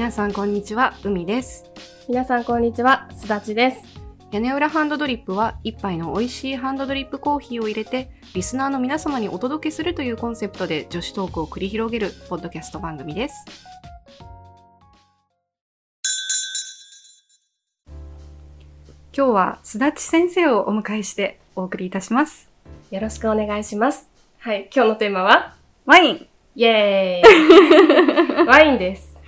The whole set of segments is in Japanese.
皆さんこんにちは、海です。皆さんこんにちは、すだちです。屋根裏ハンドドリップは一杯の美味しいハンドドリップコーヒーを入れてリスナーの皆様にお届けするというコンセプトで女子トークを繰り広げるポッドキャスト番組です。今日はすだち先生をお迎えしてお送りいたします。よろしくお願いします。はい、今日のテーマは、ワインイエーイ ワインです。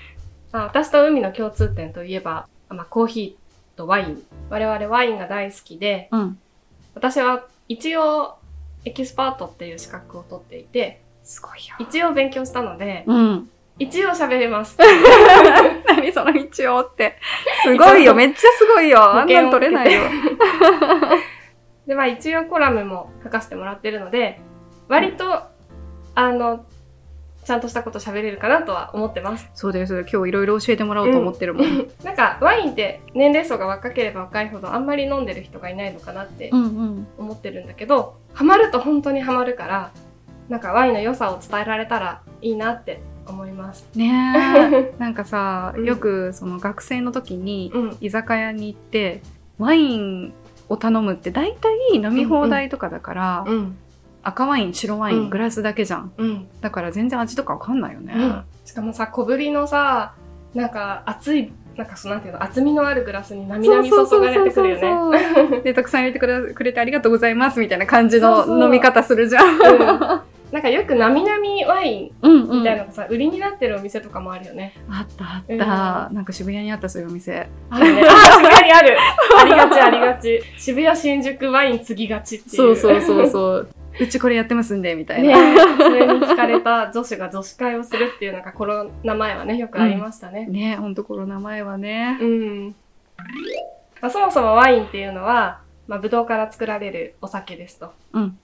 まあ、私と海の共通点といえば、まあ、コーヒーとワイン。我々ワインが大好きで、うん。私は一応エキスパートっていう資格を取っていて、すごいよ。一応勉強したので、うん。一応喋れます。何その一応って。すごいよ。めっちゃすごいよ。あんなん取れないよ。で、まあ一応コラムも書かせてもらってるので、割と、あの、ちゃんとしたこと喋れるかなとは思ってます。そうです。今日いろいろ教えてもらおうと思ってるもん。なんかワインって年齢層が若ければ若いほどあんまり飲んでる人がいないのかなってうんうん。思ってるんだけど、ハマると本当にハマるから、なんかワインの良さを伝えられたらいいなって思います。ねえ。なんかさ、うんよくその学生の時にうん。居酒屋に行って、ワインを頼むって大体飲み放題とかだから、うん。赤ワイン、白ワイン、うんグラスだけじゃん。うん。だから全然味とかわかんないよね。うん。しかもさ、小ぶりのさ、なんか熱い、なんかそのなんていうの、厚みのあるグラスになみなみ注がれてくるよね。で、たくさん入れてくれくれてありがとうございますみたいな感じの飲み方するじゃん。うんなんかよくなみなみワインうんうんみたいなのがさ、売りになってるお店とかもあるよね。あったあった、なんか渋谷にあったそういうお店。あるね。渋谷にある。ありがちありがち。渋谷、新宿ワイン継ぎがちっていう。そうそうそうそう。うちこれやってますんで、みたいねな。それに惹かれた女子が女子会をするっていうなんかコロナ前はね、よくありましたね。ねほんとコロナ前はね。うん。まあ、そもそもワインっていうのは、まあ、ブドウから作られるお酒ですと。うん。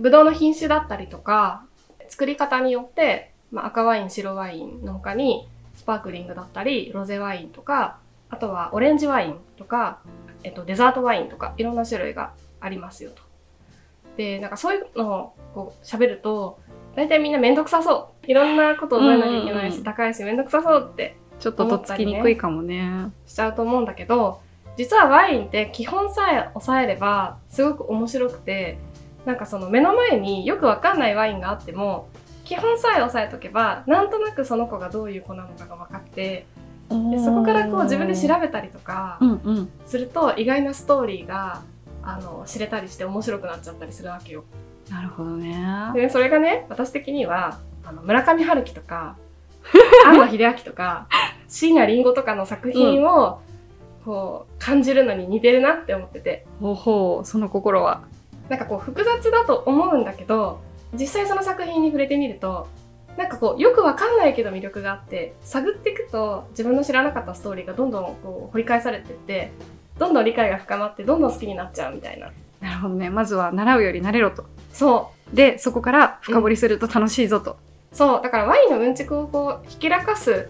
ブドウの品種だったりとか、作り方によって、まあ、赤ワイン、白ワインの他に、スパークリングだったり、ロゼワインとか、あとはオレンジワインとか、えっと、デザートワインとか、いろんな種類がありますよと。で、なんかそういうのをこう喋ると、大体みんなめんどくさそう。いろんなことを覚えなきゃいけないし、うんうんうん高いしめんどくさそうってちょっととっつきにくいかもね。しちゃうと思うんだけど、実はワインって基本さえ抑えればすごく面白くて、なんかその目の前によくわかんないワインがあっても、基本さえ抑えとけば、なんとなくその子がどういう子なのかが分かって、でそこからこう自分で調べたりとか。すると意外なストーリーがあの知れたりして面白くなっちゃったりするわけよ。なるほどね。でそれがね、私的には、あの村上春樹とか、庵野秀明とか、椎名林檎とかの作品を、こう、感じるのに似てるなって思ってて。ほうほう、その心は。なんかこう、複雑だと思うんだけど、実際その作品に触れてみると、なんかこう、よくわかんないけど魅力があって、探っていくと、自分の知らなかったストーリーがどんどんこう、掘り返されてって、どんどん理解が深まって、どんどん好きになっちゃうみたいな。なるほどね。まずは習うより慣れろと。そう。で、そこから深掘りすると楽しいぞと。そう、だからワインのうんちくをこう、ひきらかす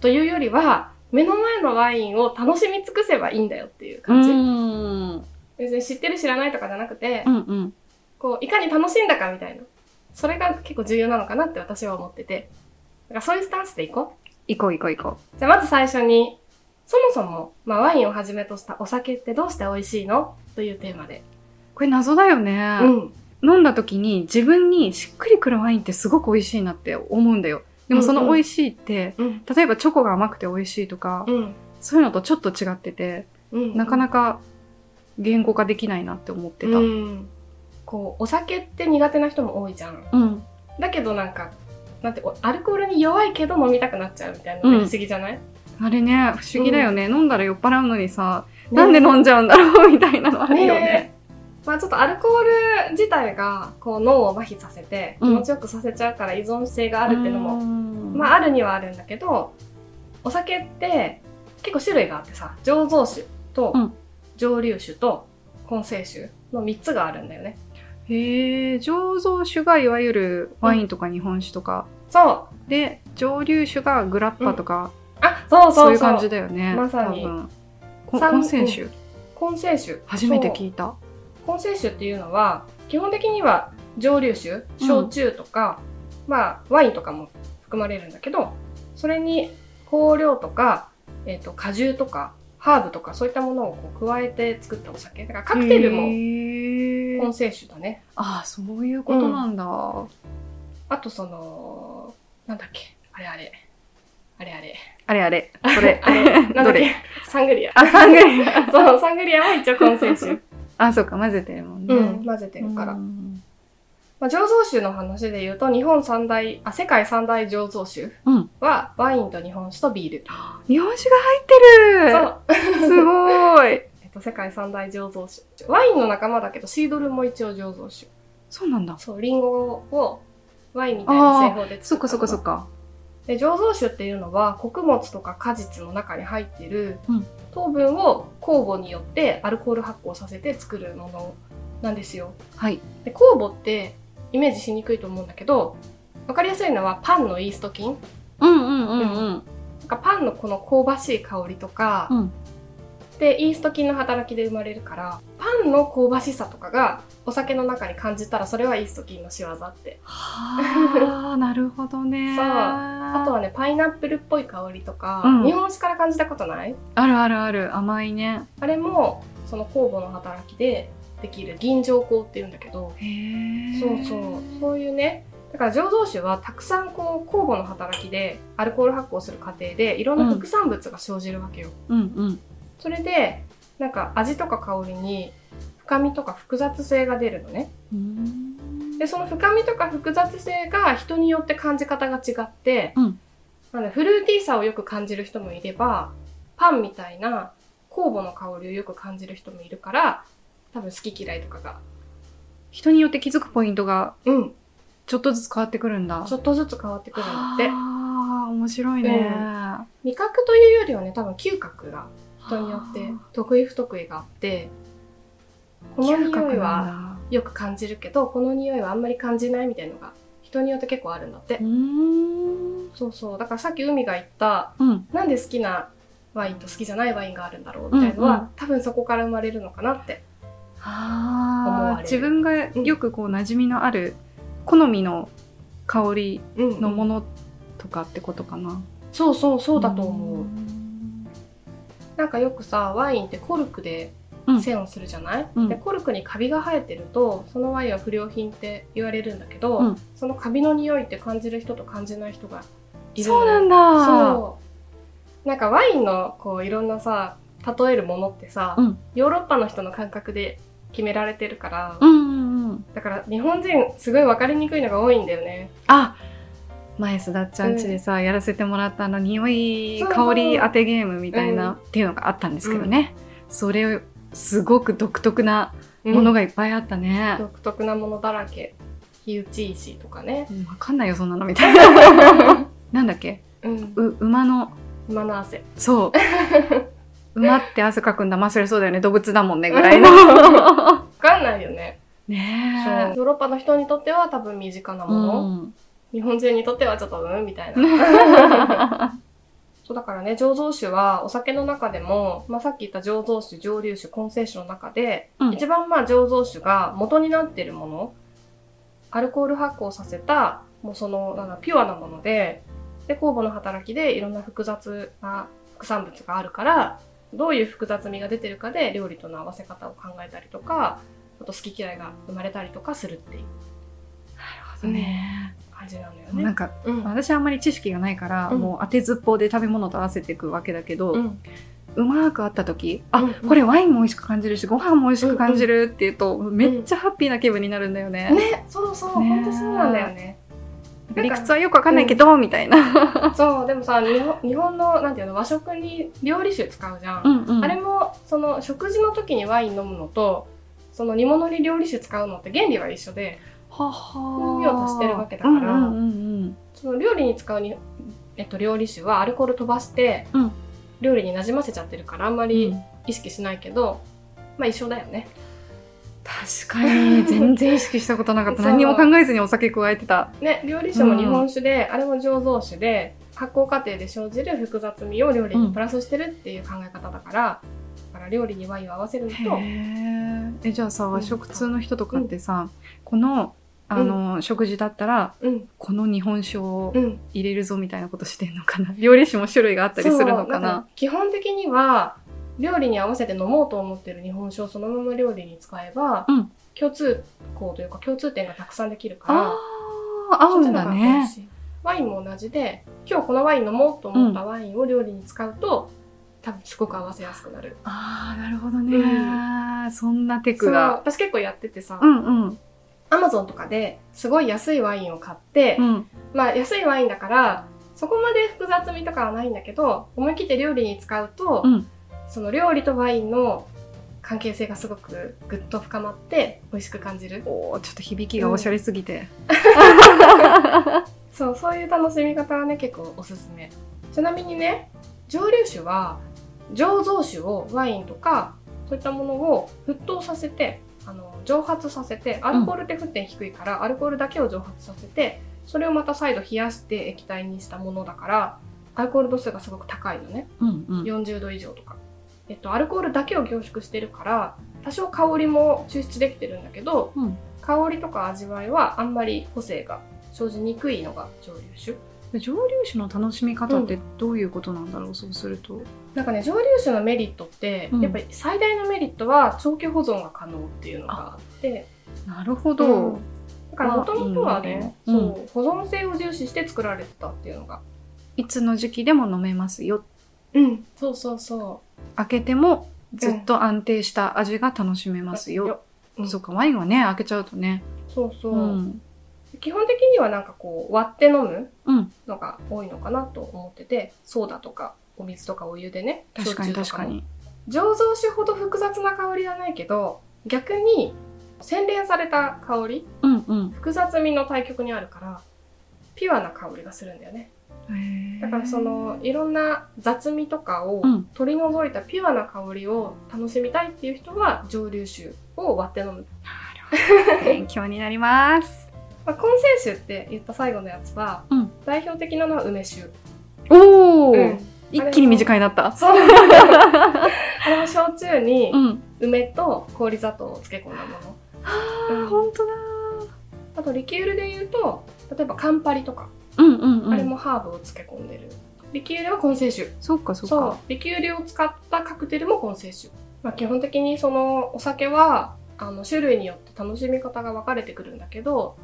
というよりは、目の前のワインを楽しみ尽くせばいいんだよっていう感じ。ん。別に知ってる知らないとかじゃなくて、うんうん。こう、いかに楽しんだかみたいな。それが結構重要なのかなって私は思ってて。だからそういうスタンスでいこう。行こう行こう行こじゃあまず最初に、そもそも、まあワインをはじめとしたお酒ってどうして美味しいの？というテーマで。う。これ謎だよね。うん。飲んだ時に自分にしっくりくるワインってすごく美味しいなって思うんだよ。でもその美味しいって、うん。例えばチョコが甘くて美味しいとか、うん。そういうのとちょっと違ってて、うん。なかなか言語化できないなって思ってた。ううん。ん。こう、お酒って苦手な人も多いじゃん。だけどなんか、なんて、おアルコールに弱いけど飲みたくなっちゃうみたいなのって不思議じゃない、あれね、不思議だよね。飲んだら酔っ払うのにさ、なんで飲んじゃうんだろうみたいなのあるよね。ね。まあちょっとアルコール自体がこう脳を麻痺させて気うん。持ちよくさせちゃうから依存性があるっていうのも、もまああるにはあるんだけど、お酒って結構種類があってさ、醸造酒とうん。蒸留酒と混成酒の3つがあるんだよね。へえ、醸造酒がいわゆるワインとか日本酒とか、そう。で、蒸留酒がグラッパとか、あ、そうそうそう。そういう感じだよね。まさに。混成酒、混成酒。初めて聞いた。混成酒っていうのは基本的には蒸留酒焼酎とか、まあワインとかも含まれるんだけどそれに香料とか、えっと果汁とかハーブとかそういったものをこう加えて作ったお酒。だからカクテルもも混成酒だね。ああそういうことなんだ、あとそのなんだっけ。あれあれ。あれあれあれあれ。これあれ なんだどっけ？れ？サングリア。あサングリア。そうサングリアも一応混成酒 あそうか混ぜてるもんね、うん混ぜてるから、うん。まあ、醸造酒の話で言うと日本三大あ世界三大醸造酒うん。はワインと日本酒とビール。日本酒が入そうってる。すごい。えっと、世界三大醸造酒。ワインの仲間だけど、シードルも一応醸造酒。そうなんだ。そう、リンゴをワインみたいな製法でそっかそっかそっか。かで、醸造酒っていうのは、穀物とか果実の中に入っているうん糖分を酵母によってアルコール発酵させて作るものなんですよ。はいで、酵母ってイメージしにくいと思うんだけど、わかりやすいのはパンのイースト菌。うんうんうんうんなんかパンのこの香ばしい香りとか、うんでイースト菌の働きで生まれるからパンの香ばしさとかがお酒の中に感じたらそれはイースト菌の仕業って。はあなるほどね。そう。あとはねパイナップルっぽい香りとか、うん。日本酒から感じたことない？あるあるある。甘いね。あれもその酵母の働きでできる銀醸香っていうんだけど。へえ。そうそう。そういうね。だから醸造酒はたくさんこう酵母の働きでアルコール発酵する過程でいろんな副産物が生じるわけよ、うんうんそれでなんか味とか香りに深みとか複雑性が出るのね。うん。でその深みとか複雑性が人によって感じ方が違って、うん。フルーティーさをよく感じる人もいればパンみたいな酵母の香りをよく感じる人もいるから多分好き嫌いとかが。人によって気づくポイントがうん。ちょっとずつ変わってくるんだ。ちょっとずつ変わってくるんだって。ああ面白いね、味覚というよりはね多分嗅覚が人によって得意不得意があってこの匂いはよく感じるけどこの匂いはあんまり感じないみたいなのが人によって結構あるんだって。そうそう。だからさっき海が言ったうん。なんで好きなワインと好きじゃないワインがあるんだろうみたいなのは、うんうん。多分そこから生まれるのかなって。思自分がよくこう馴染みのある好みの香りうんのものとかってことかな、そうそうそうだと思う、んなんかよくさワインってコルクでうん。栓をするじゃない、うん。でコルクにカビが生えてるとそのワインは不良品って言われるんだけど、うん。そのカビの匂いって感じる人と感じない人がいるそうなんだ。だそう。なんかワインのこういろんなさ例えるものってさ、うん。ヨーロッパの人の感覚で決められてるから、うんうんうん。だから日本人すごい分かりにくいのが多いんだよね。あ前すだっちゃんちでさ、やらせてもらったあの匂い香り当てゲームみたいな、うん。っていうのがあったんですけどね、それをすごく独特なものがいっぱいあったね、独特なものだらけ。火打ち石とかね、うんわかんないよそんなのみたいな。なんだっけ？うん、う馬の。馬の汗。そう。馬って汗かくんだ。まあそれそうだよね。動物だもんねぐらいの。分かんないよね。ねヨーロッパの人にとっては多分身近なえもの、うん日本人にとってはちょっとうんみたいな。そうだからね醸造酒はお酒の中でも、まあ、さっき言った醸造酒蒸留酒混成酒の中で、うん。一番まあ醸造酒が元になってるものアルコール発酵させたもうそのなんだピュアなものでで酵母の働きでいろんな複雑な副産物があるからどういう複雑味が出てるかで料理との合わせ方を考えたりとかあと好き嫌いが生まれたりとかするっていう。ね感じなのよね。なんかうん私あんまり知識がないから、うんもう当てずっぽうで食べ物と合わせていくわけだけど、うんうまくあった時あ、うんこれワインも美味しく感じるしご飯も美味しく感じるっていうと、めっちゃハッピーな気分になるんだよね。ね、そうそう、ね本当そうなんだよね。理屈はよくわかんないけど、みたいな。そう、でもさ、日本日本の、なんていうの、和食に料理酒使うじゃん。んうんあれも、その、食事の時にワイン飲むのと、その煮物に料理酒使うのって原理は一緒で、風味を足してるわけだからうんうんうんうん。その料理に使うに、えっと、料理酒はアルコール飛ばして、うん。料理になじませちゃってるから、あんまり意識しないけど、まあ一緒だよね。確かに。全然意識したことなかった。何にも考えずにお酒加えてた。ね、料理酒も日本酒で、あれも醸造酒で発酵過程で生じる複雑味を料理にプラスしてるっていう考え方だから、だから料理にワインを合わせるのと、へえじゃあさ和食通の人とかってさ、このあの、食事だったら、うん。この日本酒をうん。入れるぞみたいなことしてんのかな 料理酒も種類があったりするのかな基本的には、料理に合わせて飲もうと思ってる日本酒をそのまま料理に使えば、うん共通項というか共通点がたくさんできるから、ああ、合うんだね。ワインも同じで、今日このワイン飲もうと思ったワインを料理に使うと、多分すごく合わせやすくなる。ああ、なるほどね、そんなテクが。私結構やっててさ、うんうん。アマゾンとかですごい安いワインを買って、うん。まあ安いワインだから、そこまで複雑味とかはないんだけど、思い切って料理に使うと、うんその料理とワインの関係性がすごくぐっと深まって美味しく感じる。おーちょっと響きがおしゃれすぎて。そう、そういう楽しみ方はね、結構おすすめ。ちなみにね、蒸留酒は、醸造酒をワインとか、そういったものを沸騰させて、あの、蒸発させて、アルコールって沸点低いから、アルコールだけを蒸発させて、それをまた再度冷やして液体にしたものだから、アルコール度数がすごく高いのね。うんうん。40度以上とか。えっと、アルコールだけを凝縮してるから、多少香りも抽出できてるんだけど、うん香りとか味わいはあんまり個性が生じにくいのが蒸留酒。蒸留酒の楽しみ方ってどういうことなんだろう、そうすると。なんかね、蒸留酒のメリットって、うんやっぱり最大のメリットは長期保存が可能っていうのがあって、なるほど。うんだからもともとはね、まあいいねそう、保存性を重視して作られてたっていうのが。いつの時期でも飲めますよ。うん、そうそうそ開けてもずっと安定した味が楽しめますよ。う。うんそっか、ワインはね、開けちゃうとね。そうそう。うん。基本的にはなんかこう割って飲むうん。のが多いのかなと思ってて、ソーダとかお水とかお湯でね、確かに確かに。醸造酒ほど複雑な香りはないけど、逆に洗練された香り、うんうん。複雑味の対極にあるから、ピュアな香りがするんだよね。だからそのいろんな雑味とかをうん取り除いたピュアな香りを楽しみたいっていう人は蒸留酒を割って飲む。勉強になります。まあ、混成酒って言った最後のやつは、うん代表的なのは梅酒。おお、うん一気に短いなった？そう。あれも焼酎にうん。梅と氷砂糖を漬け込んだもの。あうん本当だ。あとリキュールで言うと、例えばカンパリとか、うんうんうん。あれもハーブを漬け込んでる。リキュールは混成酒。そっかそっそうか。。リキュールを使ったカクテルも混成酒。まあ基本的にそのお酒は、あの種類によって楽しみ方が分かれてくるんだけど、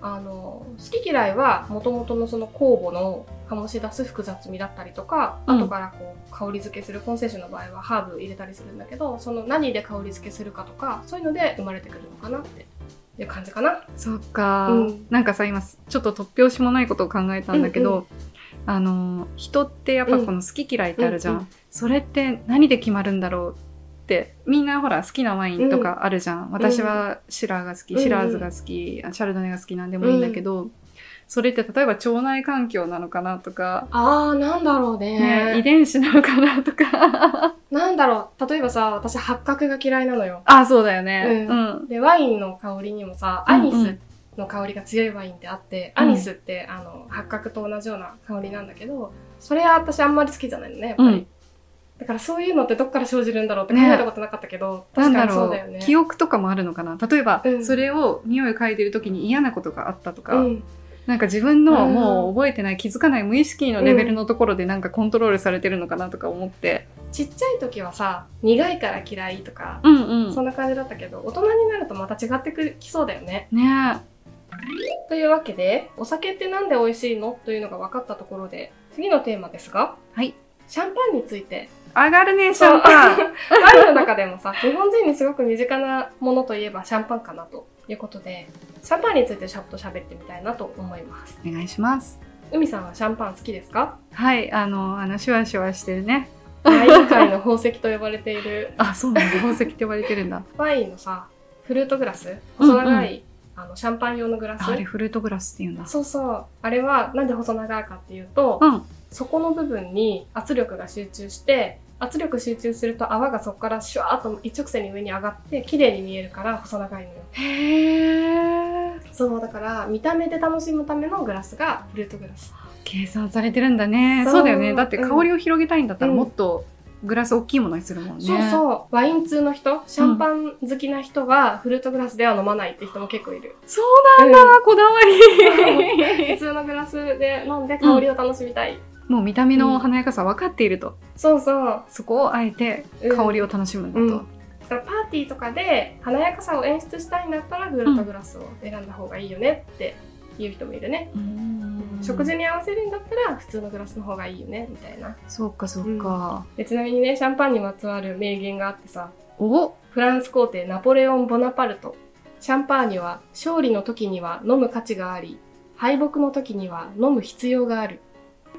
あの、好き嫌いは元々のその酵母の醸し出す複雑味だったりとか、うん。後からこう香り付けする混成酒の場合はハーブ入れたりするんだけど、その何で香り付けするかとか、そういうので生まれてくるのかなっていう感じかな。そっか、うん。なんかさ今ちょっと突拍子もないことを考えたんだけど、うんあの人ってやっぱこの好き嫌いってあるじゃん、うんうん。それって何で決まるんだろうってみんなほら好きなワインとかあるじゃん、私はシラーが好き、うん。シラーズが好きシャルドネが好きなんでもいいんだけど、それって例えば腸内環境なのかなとか、あー、なんだろうね、遺伝子なのかなとか。なんだろう。例えばさ、私八角が嫌いなのよ。あそうだよね、ううん。で、ワインの香りにもさ、アニスの香りが強いワインってあって、うん。アニスって、あの、八角と同じような香りなんだけど、それは私あんまり好きじゃないのね、やっぱり。うん。だからそういうのってどっから生じるんだろうって考えたことなかったけど、確かにそうだよね。記憶とかもあるのかな。例えば、うん。それを匂いを嗅いでる時に嫌なことがあったとか、うん。なんか自分のうんもう覚えてない気づかない無意識のレベルのところでなんかコントロールされてるのかなとか思って。ちっちゃい時はさ、苦いから嫌いとか、うんうそんな感じだったけど、大人になるとまた違ってくきそうだよね。ん。ねというわけで、お酒ってなんで美味しいのというのが分かったところで、次のテーマですが、はい。シャンパンについて上がるね、シャンパン。ワインの中でもさ、日本人にすごく身近なものといえばシャンパンかなということで、シャンパンについてちょっと喋ってみたいなと思います。お願いします。海さんはシャンパン好きですか？はい、あの、あの、シュワシュワしてるね。ワイン界の宝石と呼ばれている あ、そうなんだ。宝石って呼ばれてるんだ。ワインのさ、フルートグラス？うんうん細長い、あのシャンパン用のグラス？あれ、フルートグラスって言うんだ。そうそう。あれはなんで細長いかっていうと、うん。そこの部分に圧力が集中して、圧力集中すると泡がそこからシュワーっと一直線に上に上がって綺麗に見えるから細長いのよ。へー。そう、だから見た目で楽しむためのグラスがフルートグラス。計算されてるんだね。そうだよね。だってうん香りを広げたいんだったらうんもっとグラス大きいものにするもんね。そうそう。ワイン通の人、シャンパン好きな人は、フルートグラスでは飲まないって人も結構いる。そうなんだ、こだわ普り。通のグラスで飲んで香りを楽しみたい。もう見た目の華やかさ分かっていると。そうそう。そこをあえてうん香りを楽しむんだと。うんだからパーティーとかで華やかさを演出したいんだったら、フルートグラスを選んだ方がいいよねって言う人もいるね。うん食事に合わせるんだったら、普通のグラスの方がいいよね、みたいな。そうかそうか。でちなみにね、シャンパンにまつわる名言があってさ、おフランス皇帝ナポレオン・ボナパルト。シャンパーニュは勝利の時には飲む価値があり、敗北の時には飲む必要がある。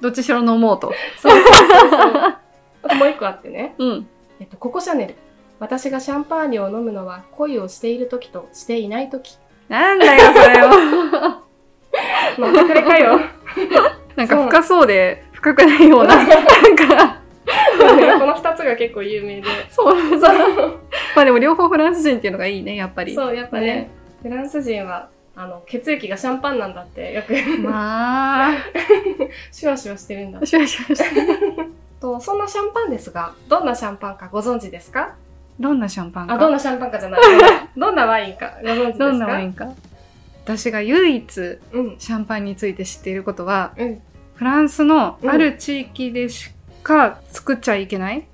どっちしろ飲もうと。そうそうそうそう。あ ともう一個あってね。うん。えっと、ココシャネル。私がシャンパーニュを飲むのは恋をしている時としていない時。なんだよ、それは。まあ、隠れかよ。なんか深そうで深くないような。なんか、この二つが結構有名で。そう。そう。まあでも両方フランス人っていうのがいいね、やっぱり。そう、やっぱねね、フランス人は、あの、血液がシャンパンなんだって、よく、まあ、シュワシュワしてるんだ。シュワシュワしてと、そんなシャンパンですが、どんなシャンパンかご存知ですか？どんなシャンパンか？あ、どんなシャンパンかじゃない。どんなワインかご存知ですか？どんなワインか。私が唯一うん。シャンパンについて知っていることは、うん。フランスのある地域でしか作っちゃいけない、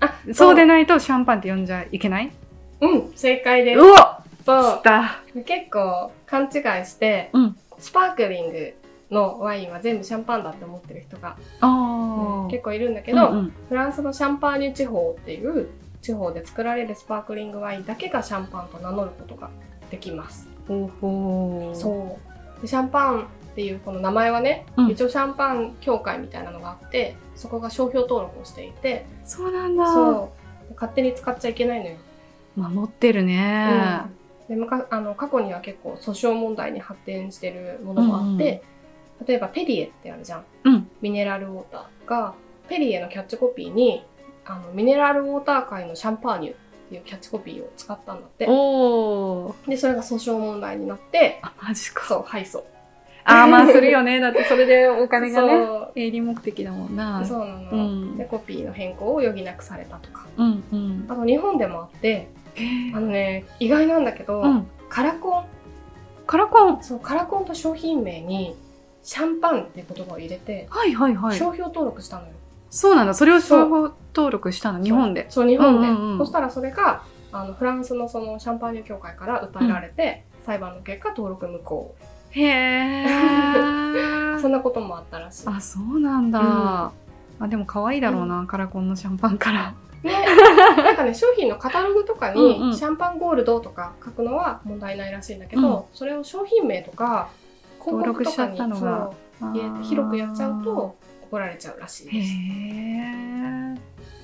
あ、そうでないとシャンパンって呼んじゃいけない？うん、正解です。うわそした。う。結構勘違いして、うんスパークリングのワインは全部シャンパンだって思ってる人が、ああ。結構いるんだけけど、うんフランスのシャンパーニュ地方っていう地方で作られるスパークリングワインだけがシャンパンと名乗ることができます。そう。でシャンパンっていうこの名前はね、うん一応シャンパン協会みたいなのがあって、そこが商標登録をしていて、そうなんだ。そう。勝手に使っちゃいけないのよ。守ってるね。でむかあの過去には結構訴訟問題に発展してるものもあって、例えばペリエってあるじゃん。うんミネラルウォーターが、ペリエのキャッチコピーに、あの、ミネラルウォーター界のシャンパーニュっていうキャッチコピーを使ったんだって。で、それが訴訟問題になって、あ、マジか。そう、敗訴。あー、まあするよね。だってそれでお金がね、そう営利目的だもんな。そうなの、うんで、コピーの変更を余儀なくされたとか。うんうん。あと日本でもあって、あのね、意外なんだけど、うん。カラコン、カラコン。そう、カラコンと商品名に、シャンパンって言葉を入れて、はいはいはい。商標登録したのよ。そうなんだ。それを商標登録したの、日本で。そう、日本で。うんうんうんそしたらそれが、あの、フランスのそのシャンパーニュ協会から訴えられて、裁判の結果登録無効。へー。そんなこともあったらしい。あ、そうなんだ。うんあ、でも可愛いだろうな、カラコンのシャンパンから。ね、なんかね、商品のカタログとかに、うんうんシャンパンゴールドとか書くのは問題ないらしいんだけど、それを商品名とか、広告とかに広くやっちゃうと怒られちゃうらしいへで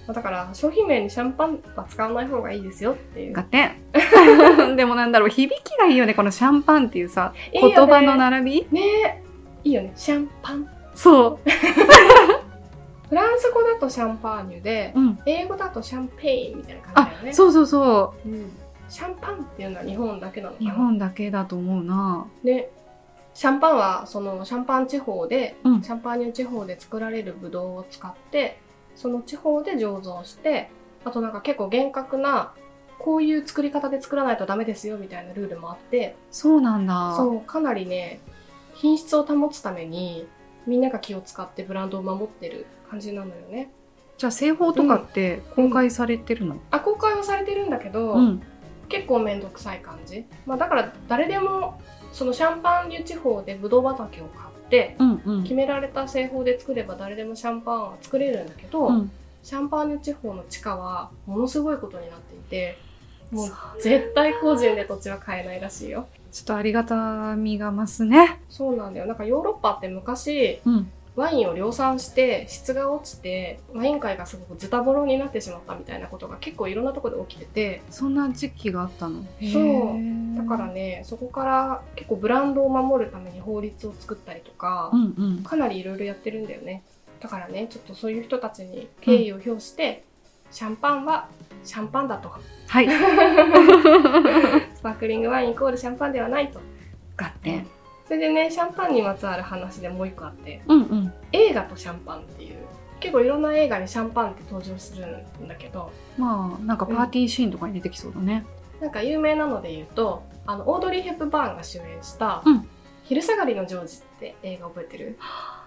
す。だから、商品名にシャンパンは使わない方がいいですよっていう。ガテン。でもなんだろう、響きがいいよね、このシャンパンっていうさ、言葉の並びねえ、いいよね。シャンパン。そう。フランス語だと Champagne で、うん。英語だと champagne みたいな感じだよね。そうそうそうんシャンパンっていうのは日本だけなのう。かな？日本だけだと思うな。で、シャンパンはそのシャンパン地方で、うんシャンパーニュ地方で作られるブドウを使って、その地方で醸造して、あとなんか結構厳格な、こういう作り方で作らないとダメですよみたいなルールもあって、そうなんだ。そう、かなりね、品質を保つために、みんなが気を使ってブランドを守ってる感じなのよね。じゃあ製法とかって公開されてるの？あ、公開はされてるんだけど、うん。結構めんどくさい感じ。まあだから誰でも、そのシャンパンニュ地方でブドウ畑を買って、うんうん決められた製法で作れば誰でもシャンパンは作れるんだけど、うん。シャンパーニュ地方の地価はものすごいことになっていて、もう絶対個人で土地は買えないらしいよ。ちょっとありがたみが増すね。そうなんだよ。なんかヨーロッパって昔、うん。ワインを量産して質が落ちてワイン界がすごくズタボロになってしまったみたいなことが結構いろんなところで起きててそんな時期があったの？そうだだからねそこから結構ブランドを守るために法律を作ったりとかう、んうん。かなりいろいろやってるんだよねだからねちょっとそういう人たちに敬意を表して、シャンパンはシャンパンだとはい。スパークリングワインイコールシャンパンではないと合点。それでねシャンパンにまつわる話でもう一個あってうんうん。映画とシャンパンっていう結構いろんな映画にシャンパンって登場するんだけどまあなんかパーティーシーンとかに出てきそうだね。なんか有名なので言うとあのオードリー・ヘップバーンが主演したうん「昼下がりのジョージ」って映画覚えてる？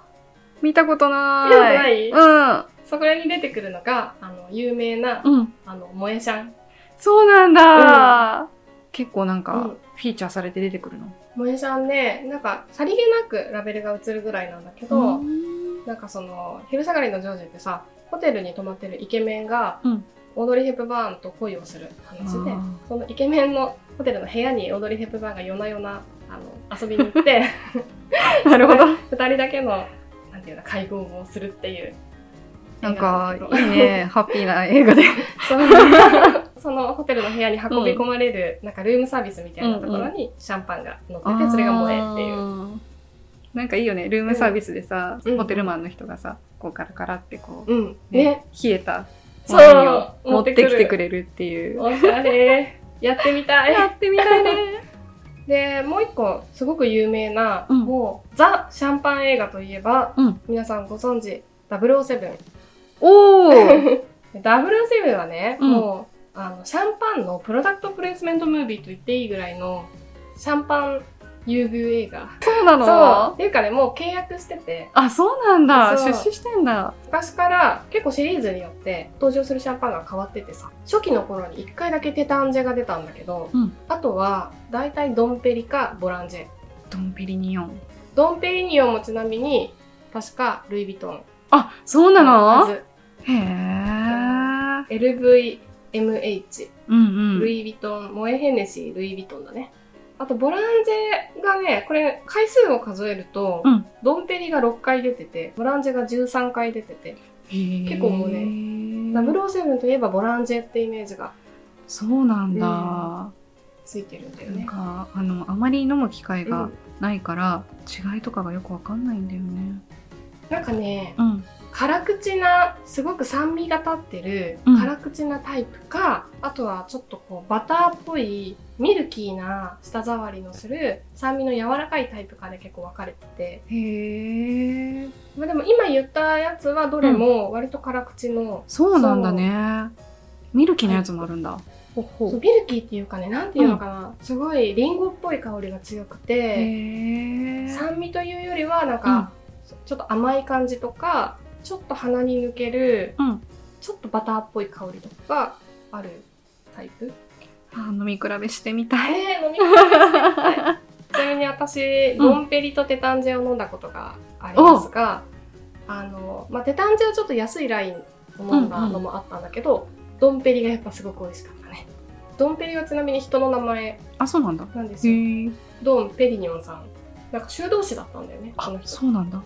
見たことない。見たことない？うん。そこに出てくるのがあの有名な、うん。あの萌えシャンそうなんだ、結構なんか、うんフィーチャーされて出てくるの？萌えシャンねなんかさりげなくラベルが映るぐらいなんだけど、うんなんかその昼下がりのジョージってさホテルに泊まってるイケメンが、うんオードリー・ヘップバーンと恋をする話でそのイケメンのホテルの部屋にオードリー・ヘップバーンが夜な夜なあの遊びに行って なるほど。二人だけのなんていうの会合をするっていうなんかいいね。ハッピーな映画で。そのホテルの部屋に運び込まれる、なんかルームサービスみたいなところにシャンパンが乗ってて、それが萌えっていう。う。なんかいいよね。ルームサービスでさ、うんホテルマンの人がさ、こうカラカラってこう、うん。ね。冷えたワインを持ってきてくれるっていう。おしゃれ。やってみたい。やってみたいね。で、もう一個、すごく有名な、うんもう、ザ・シャンパン映画といえば、うん皆さんご存知、007。おー 007はね、うんもう、あの、シャンパンのプロダクトプレイスメントムービーと言っていいぐらいの、シャンパン優遇映画。そうなそう。のっていうかね、もう契約してて、あ、そうなんだ。そう出資してんだ。昔から結構シリーズによって登場するシャンパンが変わっててさ初期の頃に1回だけテタンジェが出たんだけど、うんあとは大体ドンペリかボランジェドンペリニオン。ドンペリニオンもちなみに確かルイ・ヴィトンあ、そうなの？はずへー。LVMH うんうん。ルイ・ヴィトンモエヘネシールイ・ヴィトンだねあとボランジェがねこれ回数を数えると、うんドンペリが6回出ててボランジェが13回出てて結結構もうね007といえばボランジェってイメージがそうなんだ。ついてるんだよね。なんか、あの、あまり飲む機会がうんないから、違いとかがよくわかんないんだよね。なんかね、うん。辛口な、すごく酸味が立ってるうん辛口なタイプか、あとはちょっとこうバターっぽいミルキーな舌触りのする酸味の柔らかいタイプかで結構分かれてて、へー。まあ、でも今言ったやつはどれも割と辛口の、そうなんだね。ミルキーのやつもあるんだ。ほほそうミルキーっていうかね、なんていうのかな、すごいリンゴっぽい香りが強くへて、ー。酸味というよりはなんか、ちょっと甘い感じとかちょっと鼻に抜けるうん。ちょっとバターっぽい香りとかがあるタイプ？あ飲み比べしてみたい。えー、飲み比べしてみたい ちなみに私、んドンペリとテタンジェを飲んだことがありますがあの、まあ、テタンジェはちょっと安いラインを飲んだのもあったんだけど、ドンペリがやっぱすごく美味しかったねドンペリはちなみに人の名前あ、そうなんだ。なんですよ。ドン・ペリニョンさんなんか修道士だったんだよねの、人そうなんだ。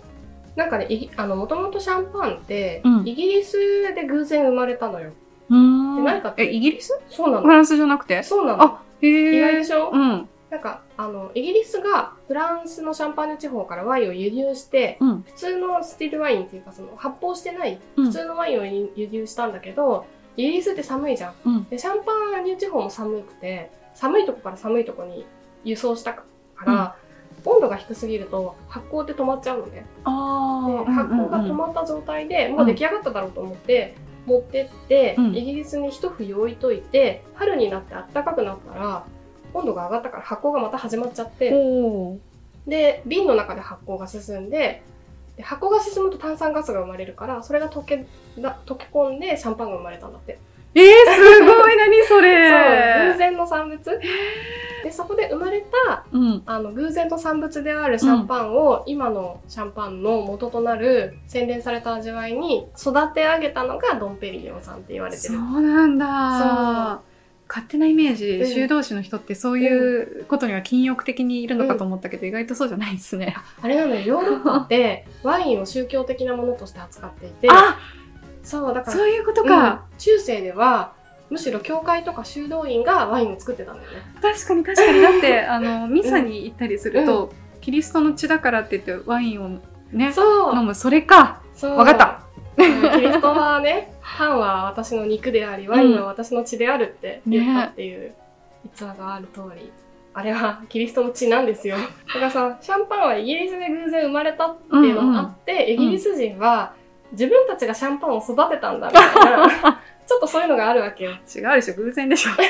なんかね、あの、もともとシャンパンって、うんイギリスで偶然生まれたのよ。うーん。で何かってえ、イギリス？そうなの。フランスじゃなくて？そうなの。あ、へー。意外でしょ？うん。なんか、あの、イギリスがフランスのシャンパーニュ地方からワインを輸入して、うん。普通のスティルワインっていうか、その発泡してないうん普通のワインを輸輸入したんだけど、イギリスって寒いじゃん。うん。で、シャンパーニュ地方も寒くて、寒いとこから寒いとこに輸送したから、温度が低すぎると発酵って止まっちゃうのね。あで発酵が止まった状態で、もう出来上がっただろうと思って、持ってって、うん。イギリスに一冬置いといて春になって暖かくなったら温度が上がったから発酵がまた始まっちゃってで瓶の中で発酵が進んでで発酵が進むと炭酸ガスが生まれるからそれが溶けだ溶け込んでシャンパンが生まれたんだって。えー、すごい。何そそう偶れ然の産物でそこで生まれたうん。あの偶然の産物であるシャンパンを、今のシャンパンの元となる洗練された味わいに育て上げたのがドンペリニョンさんって言われてそるうなんだ。勝手なイメージ、うん。修道士の人ってそういうことには禁欲的にいるのかと思ったけど、意外とそうじゃないですね。あれなのよ。ヨーロッパって ワインを宗教的なものとして扱っていて。あそうだからそういうことうん。か。中世ではむしろ教会とか修道院がワインを作ってたんだよね。確かに確かに。だって、あの、ミサに行ったりすると、キリストの血だからって言ってワインをね、そう。飲む。それか。そう。わかった。うんキリストはね パンは私の肉でありワインは私の血であるって言ったっていう逸話がある通り、あれはキリストの血なんですよ。だからさシャンパンはイギリスで偶然生まれたっていうのもあって、イギリス人は自分たちがシャンパンを育てたんだみたいな、ちょっとそういうのがあるわけよ。違うでしょ偶然でしょ、だか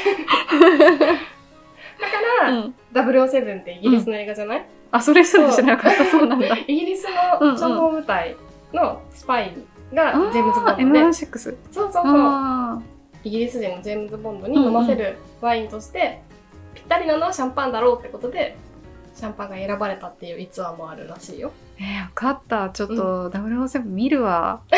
ら、うん、007ってイギリスの映画じゃない、あそれすら知らなかったそうなんだ。イギリスの諜報部隊のスパイがジェームズ・ボンドで、M16 そうそうそう、あイギリス人のジェームズ・ボンドに飲ませるワインとして、ぴったりなのはシャンパンだろうってことで、シャンパンが選ばれたっていう逸話もあるらしいよ。ーえー、分かった。ちょっと007見るわ、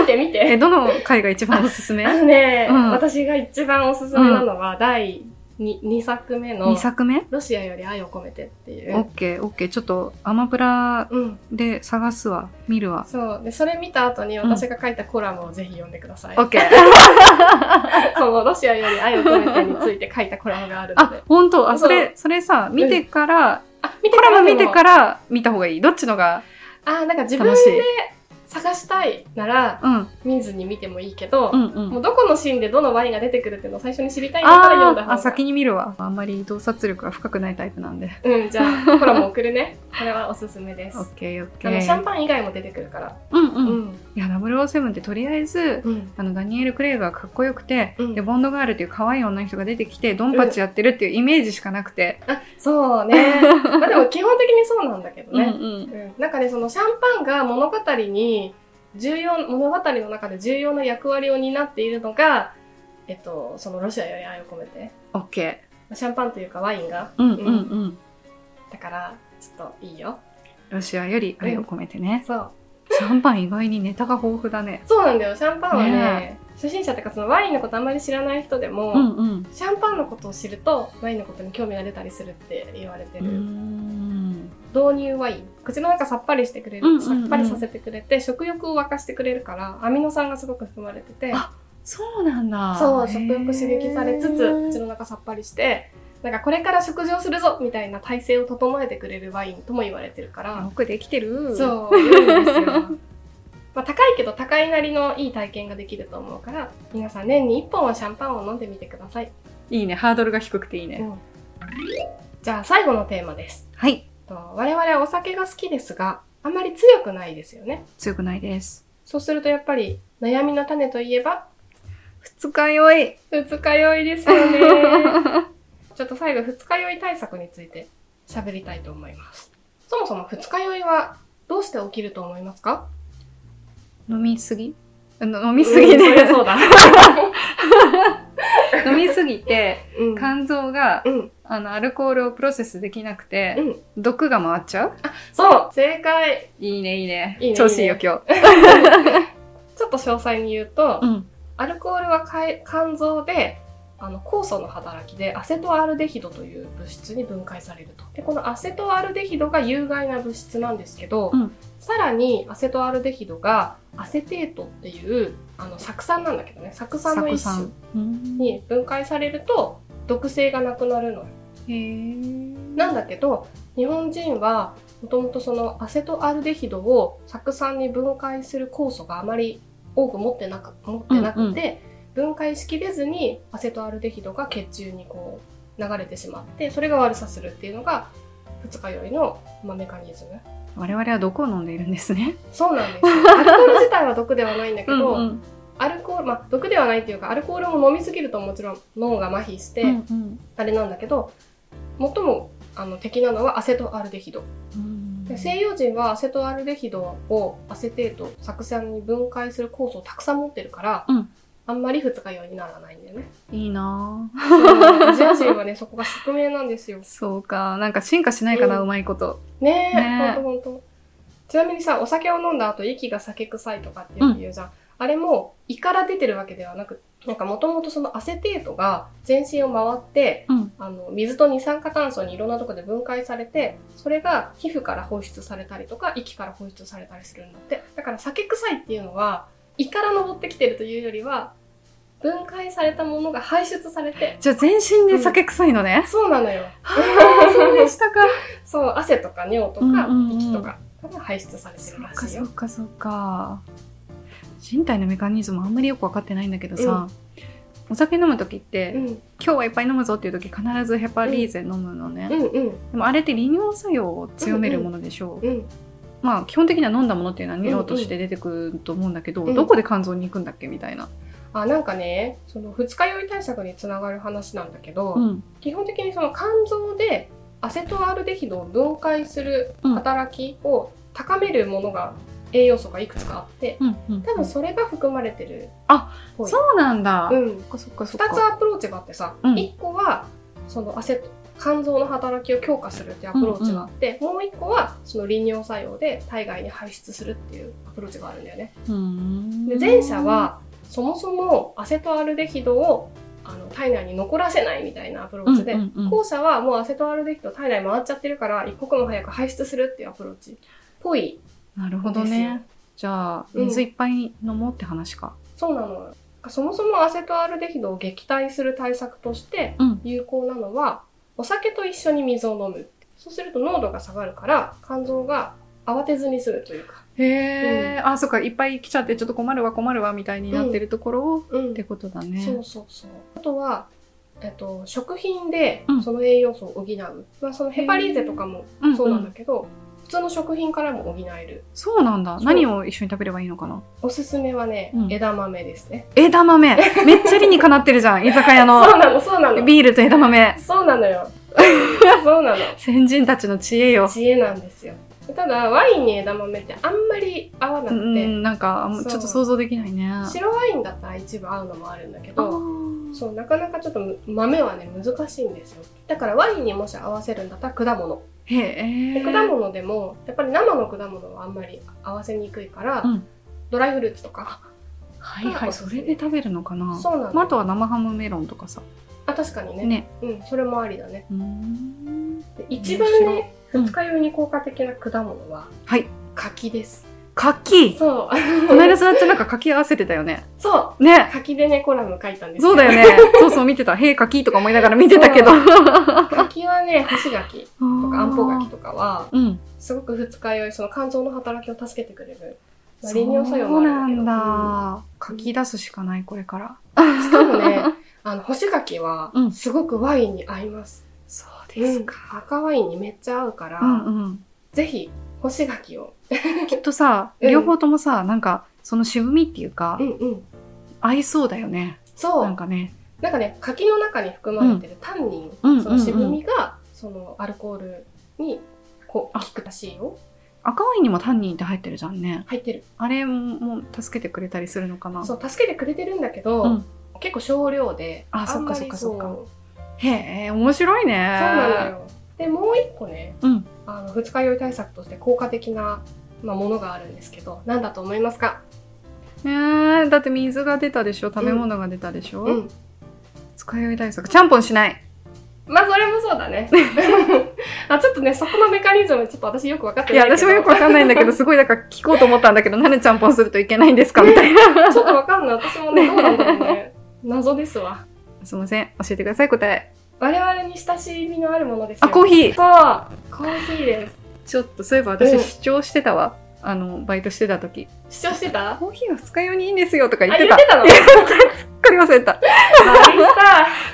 見て見て。えどの回が一番おすすめ？あのね、うん。私が一番おすすめなのは、第 2, 2作目の2作目？ロシアより愛を込めてっていオッう。ケーオッケー。ちょっとアマプラうん。で探すわ。見るわ。そう。で、それ見た後に私が書いたコラムをぜひ読んでください。オッケー。そのロシアより愛を込めてについて書いたコラムがあるのあで。本当？あそれそそれさ見てから、あ、見コラム見てらから見た方がいい。どっちのがあ、なんか自分楽しい？で探したいならうん見ずに見てもいいけど、うんうんもうどこのシーンでどのワインが出てくるっていうのを最初に知りたいんだったら読んだ方があ先に見るわあんまり洞察力が深くないタイプなんでうん、じゃあ、コラム送るね。これはおすすめです。オッケーオッケあの、シャンーパン以外も出てくるから。うんううんん。いや007ってとりあえずうん。あのダニエル・クレイグがかっこよくて、うんでボンドガールっていう可愛い女の人が出てきてドンパチやってるっていうイメージしかなくて、あ、そうね。まあでも基本的にそうなんだけどね。うんうん。なんかね、そのシャンパンが物語に重要、物語の中で重要な役割を担っているのが、えっと、そのロシアより愛を込めて。オッケシャンパンというかワインが。ーうんうんうんだから、ちょっといいよ。ロシアより愛を込めてね、そう。シャンパン意外にネタが豊富だねそうなんだよ。シャンパンはね、ね初心者っていうかそのワインのことあんまり知らない人でも、うんうんシャンパンのことを知るとワインのことに興味が出たりするって言われてうる、ん導入ワイン口の中さっぱりしてくれる、さっぱりさせてくれて食欲を沸かしてくれるからアミノ酸がすごく含まれてて。あそうなんだ。そう食欲刺激されつつ口の中さっぱりしてなんかこれから食事をするぞみたいな体勢を整えてくれるワインとも言われてるから。よくできてる。そういいんですよ。まあ高いけど高いなりのいい体験ができると思うから皆さん年に1本はシャンパンを飲んでみてください、いいね。ハードルが低くていいね、うん。じゃあ最後のテーマです。はいと我々はお酒が好きですがあんまり強くないですよね。強くないです。そうするとやっぱり悩みの種といえば二日酔い。二日酔いですよね。ちょっと最後二日酔い対策について喋りたいと思います。そもそも二日酔いはどうして起きると思いますか？飲みすぎ？の飲みすぎうんそりゃで、そうだ 飲みすぎてうん。肝臓がうん。あのアルコールをプロセスできなくて、うん。毒が回っちゃう？そう。正解。いいねいいね。いいね調子いいよ今 ちょっと詳細に言うと、日うん。アルコールは肝臓であの酵素の働きでアセトアルデヒドという物質に分解されると。でこのアセトアルデヒドが有害な物質なんですけど、うん。さらにアセトアルデヒドがアセテートっていうあの酢酸なんだけどね。酢酸の一種に分解されると毒性がなくなるのへー。なんだけど日本人はもともとそのアセトアルデヒドを酢酸に分解する酵素があまり多く持ってなく持ってなくて、分解しきれずにアセトアルデヒドが血中にこう流れてしまってそれが悪さするっていうのが二日酔いの、まあ、メカニズム。我々は毒を飲んでいるんですね。そうなんですよ。アルコール自体は毒ではないんだけど、うんアルコールまあ毒ではないっていうかアルコールも飲みすぎるともちろん脳が麻痺して、うんあれなんだけど最もあの敵なのはアセトアルデヒド。西洋人はアセトアルデヒドをアセテート酢酸に分解する酵素をたくさん持ってるから、うんあんまり二日酔いにならないんだよね。いいな。ぁそうアジア人はねそこが宿命なんですよ。そうか。なんか進化しないかな、ううんまいこと。ねえねえ。ほんとほんと。ちなみにさお酒を飲んだ後息が酒臭いとかってよく言うじゃん、あれも胃から出てるわけではなくなんかもともとそのアセテートが全身を回ってうん。あの水と二酸化炭素にいろんなところで分解されてそれが皮膚から放出されたりとか息から放出されたりするんだって。だから酒臭いっていうのは胃から登ってきてるというよりは分解されたものが排出されてじゃあ全身で酒臭いのね、そうなのよ。そうでしたか。そう汗とか尿とかうんうんうん。息とかが排出されてるらしいよ。そっかそっか人体のメカニズムあんまりよく分かってないんだけどさ、お酒飲む時って、うん。今日はいっぱい飲むぞっていう時必ずヘパリーゼ飲むのね、うんうん。でもあれって利尿作用を強めるものでしょう、うんまあ基本的には飲んだものっていうのはうんうん尿として出てくると思うんだけど、うんどこで肝臓に行くんだっけみたいな。あなんかねその二日酔い対策につながる話なんだけど、うん。基本的にその肝臓でアセトアルデヒドを分解する働きを高めるものが栄養素がいくつかあってうんうん。多分それが含まれてるあそうなんだ。うん、そっかそっかそ2っか。つアプローチがあってさ、うん1個はそのアセト肝臓の働きを強化するっていうアプローチがあって、もう1個はその利尿作用で体外に排出するっていうアプローチがあるんだよね。で前者、はそもそもアセトアルデヒドをあの体内に残らせないみたいなアプローチで、うんうんうん後者はもうアセトアルデヒド体内回っちゃってるから一刻も早く排出するっていうアプローチっぽいなるほどね。じゃあ、うん水いっぱい飲もうって話か。そうなのそもそもアセトアルデヒドを撃退する対策としてうん。有効なのはお酒と一緒に水を飲む。そうすると濃度が下がるから肝臓が慌てずに済むというか、へえ、あ、そっか、いっぱい来ちゃってちょっと困るわ困るわみたいになってるところを、うん。ってことだね。そうそうそう。あとは、えっと、食品でうん。その栄養素を補う、まあ、そのヘパリーゼとかもうん。そうなんだけど、普通の食品からも補える。そうなんだ。何を一緒に食べればいいのかな？おすすめはね、うん。枝豆ですね。枝豆。めっちゃ理にかなってるじゃん。居酒屋そうのなのそうなの。ビールと枝豆。そうなのよ。そうなの。先人たちの知恵よ。知恵なんですよ。ただワインに枝豆ってあんまり合わなくて、うん、なんか、そう。ちょっと想像できないね。白ワインだったら一部合うのもあるんだけあどー。そうなかなかちょっと豆はね難しいんですよ。だからワインにもし合わせるんだったら果物。で果物でもやっぱり生の果物はあんまり合わせにくいから、うん。ドライフルーツとか。はいはい、それで食べるのかな？そうなの。まあ、あとは生ハムメロンとかさ。あ確かにね。ね。うんそれもありだね。一番ねうん。二日酔いに効果的な果物ははい。柿です柿そうこの間さっちなんか柿合わせてたよね。そうね。柿でねコラム書いたんですそうだよね。そうそう見てた。へえ、柿とか思いながら見てたけど。柿はね干し柿ととかあんぽ柿とかはうん。すごく二日酔いその肝臓の働きを助けてくれる、まあ、そう利尿作用もあるんだけどなんだ。書き出すしかない、これから。うんしかもね あの干し柿はうんすごくワインに合います、そうですか。うん赤ワインにめっちゃ合うから、うんうん。ぜひ干し柿を。きっとさ、うん。両方ともさ、なんか、その渋みっていうかう、んうん。合いそうだよね。そう。なんかね。なんかね柿の中に含まれてるタンニン、うんその渋みがそのアルコールにこうあ。効くらしいよ。赤ワインにもタンニンって入ってるじゃんね。入ってる。あれも助けてくれたりするのかな。そう助けてくれてるんだけど、うん。結構少量であそっかそっかそっか。へえ、面白いね。そうなのよ。でもう一個ねうん。あの二日酔い対策として効果的な、まあ、ものがあるんですけど何だと思いますか？えー、だって水が出たでしょ？食べ物が出たでしょ、うん。使い酔い対策。ちゃんぽんしない。まあそれもそうだね。あちょっとねそこのメカニズムちょっと私よく分かっていや、ないけど。私もよくわかんないんだけど、すごいだから聞こうと思ったんだけど、なんでちゃんぽんするといけないんですか？みたいな。ちょっと分かんない。私もねどうなんだろうね。謎ですわ。すいません。教えてください、答え。我々に親しみのあるものですよあ、コーヒー。そうコーヒーですちょっと、そういえば私うん主張してたわ。あの、バイトしてた時。主張してた？あコーヒーは二日酔いにいいんですよとか言っ言て。ったてたの？すっかり忘れた。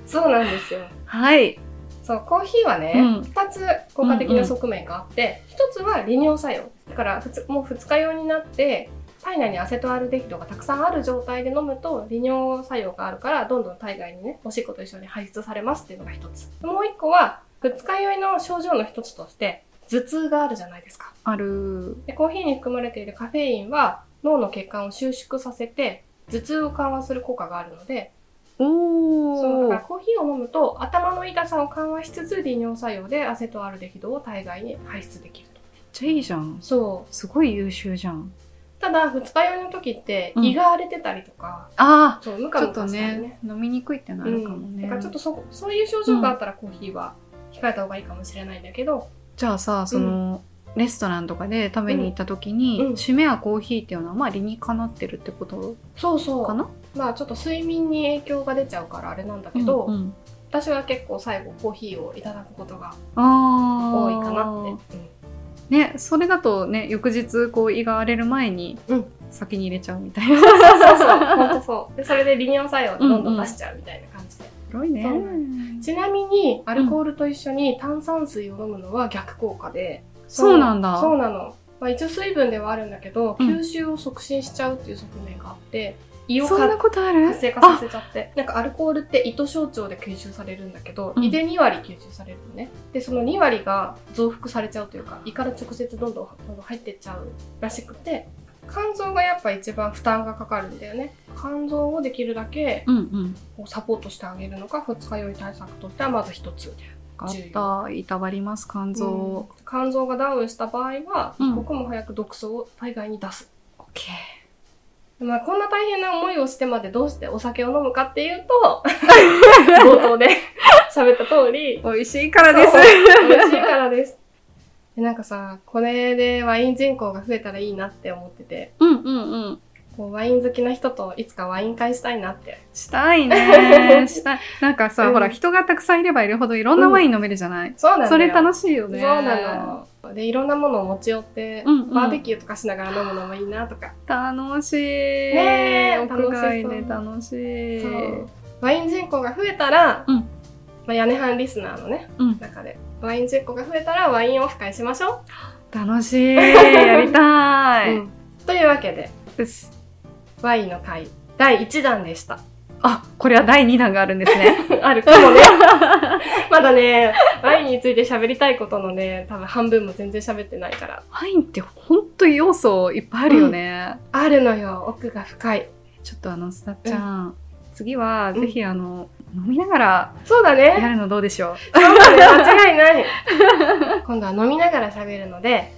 そうなんですよはい。そうコーヒーはね、うん2つ効果的な側面があって、1つは利尿作用だからもう二日酔いになって体内にアセトアルデヒドがたくさんある状態で飲むと利尿作用があるからどんどん体外にねおしっこと一緒に排出されますっていうのが1つもう1個は二日酔いの症状の1つとして頭痛があるじゃないですかある。でコーヒーに含まれているカフェインは脳の血管を収縮させて頭痛を緩和する効果があるのでそうだおー。からコーヒーを飲むと頭の痛さを緩和しつつ利尿作用でアセトアルデヒドを体外に排出できるとめっちゃいいじゃん。そうすごい優秀じゃん。ただ二日酔いの時ってうん。胃が荒れてたりとか、ああ、そうムカムちょっとカしたりねね、飲みにくいってなるかもね。だからちょっとそそういう症状があったらコーヒーは控えた方がいいかもしれないんだけど、じゃあさその、レストランとかで食べに行った時に、うん。締めはコーヒーっていうのはまあ理にかなってるってことそうそう。かなまあちょっと睡眠に影響が出ちゃうからあれなんだけど、うんうん私は結構最後コーヒーをいただくことがあ多いかなって、てねそれだとね翌日こう胃が荒れる前にうん。先に入れちゃうみたいな、そうそうそう本当そう。でそれで利尿作用でどんどん出しちゃうみたいな感じで、広いね。そうなちなみにアルコールと一緒に炭酸水を飲むのは逆効果で、そうなんだ。そうなの。まあ、一応水分ではあるんだけど、うん。吸収を促進しちゃうっていう側面があって胃をそんなかことある？活性化させちゃって。なんかアルコールって胃と小腸で吸収されるんだけど、うん。胃で2割吸収されるのね。でその2割が増幅されちゃうというか胃から直接どんどんどんどん入ってっちゃうらしくて肝臓がやっぱ一番負担がかかるんだよね。肝臓をできるだけうんうん。こうサポートしてあげるのが二日酔い対策としてはまず一つあった。いたわります、肝臓。肝臓がダウンした場合は、うん。一刻も早く毒素を体外に出す。オッケまあ、こんな大変な思いをしてまでどうしてお酒を飲むかっていうと、冒頭で 喋った通り、ー。美味しいからです。美味しいからです。でなんかさ、これでワイン人口が増えたらいいなって思ってて、うんうんうん。こうワイン好きな人といつかワイン会したいなって。したいね。したい。なんかさ、うんほら、人がたくさんいればいるほどいろんなワイン飲めるじゃない、そうなん。それ楽ししいよね。そうなの。で、いろんなものを持ち寄って、うんうんバーベキューとかしながら飲むのもいいなとか。楽しい。ねえ屋外で楽しい。そう。ワイン人口が増えたら、うんまあ、屋根班リスナーのね、うん中で、ワイン人口が増えたらワインオフ会しましょ 楽しい。やりたう。い。うんというわけで、です。ワインの会第1弾でした。あ、これは第2弾があるんですね。あるかもね。まだね、ワインについて喋りたいことのね、多分半分も全然喋ってないから。ワインってほんと要素いっぱいあるよね。あるのよ、奥が深い。ちょっとあの、スタッちゃん、次はぜひあの、飲みながらそうだね。やるのどうでしょう？そうだね、間違いない。今度は飲みながら喋るので、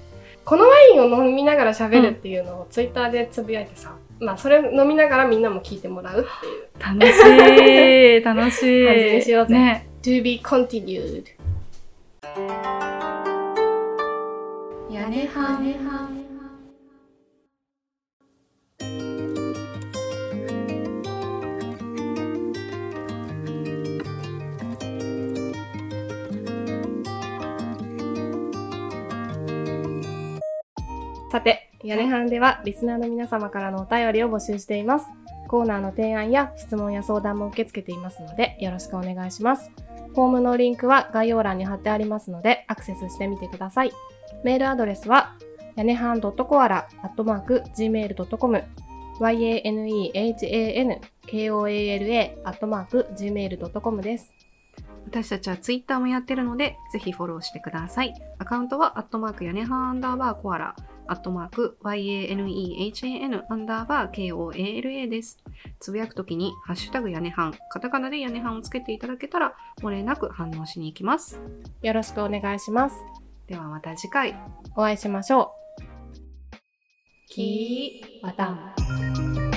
このワインを飲みながら喋るっていうのをツイッターでつぶやいてさ、まあそれ飲みながらみんなも聞いてもらうっていう。楽しい楽しい。感じにしようぜね。To be continued. 屋根はさ屋根班ではリスナーの皆様からのお便りを募集しています。コーナーの提案や質問や相談も受け付けていますので、よろしくお願いします。フォームのリンクは概要欄に貼ってありますので、アクセスしてみてください。メールアドレスは、屋根班 .koala.gmail.com yanehan.koala.gmail.com です。私たちはツイッターもやってるので、ぜひフォローしてください。アカウントは、アットマーク屋根半アンダーバーコアラ、アットマーク yanehan アンダーバー koala です。つぶやくときに、ハッシュタグ屋根半、カタカナで屋根半をつけていただけたら、漏れなく反応しに行きます。よろしくお願いします。ではまた次回。お会いしましょう。きまた。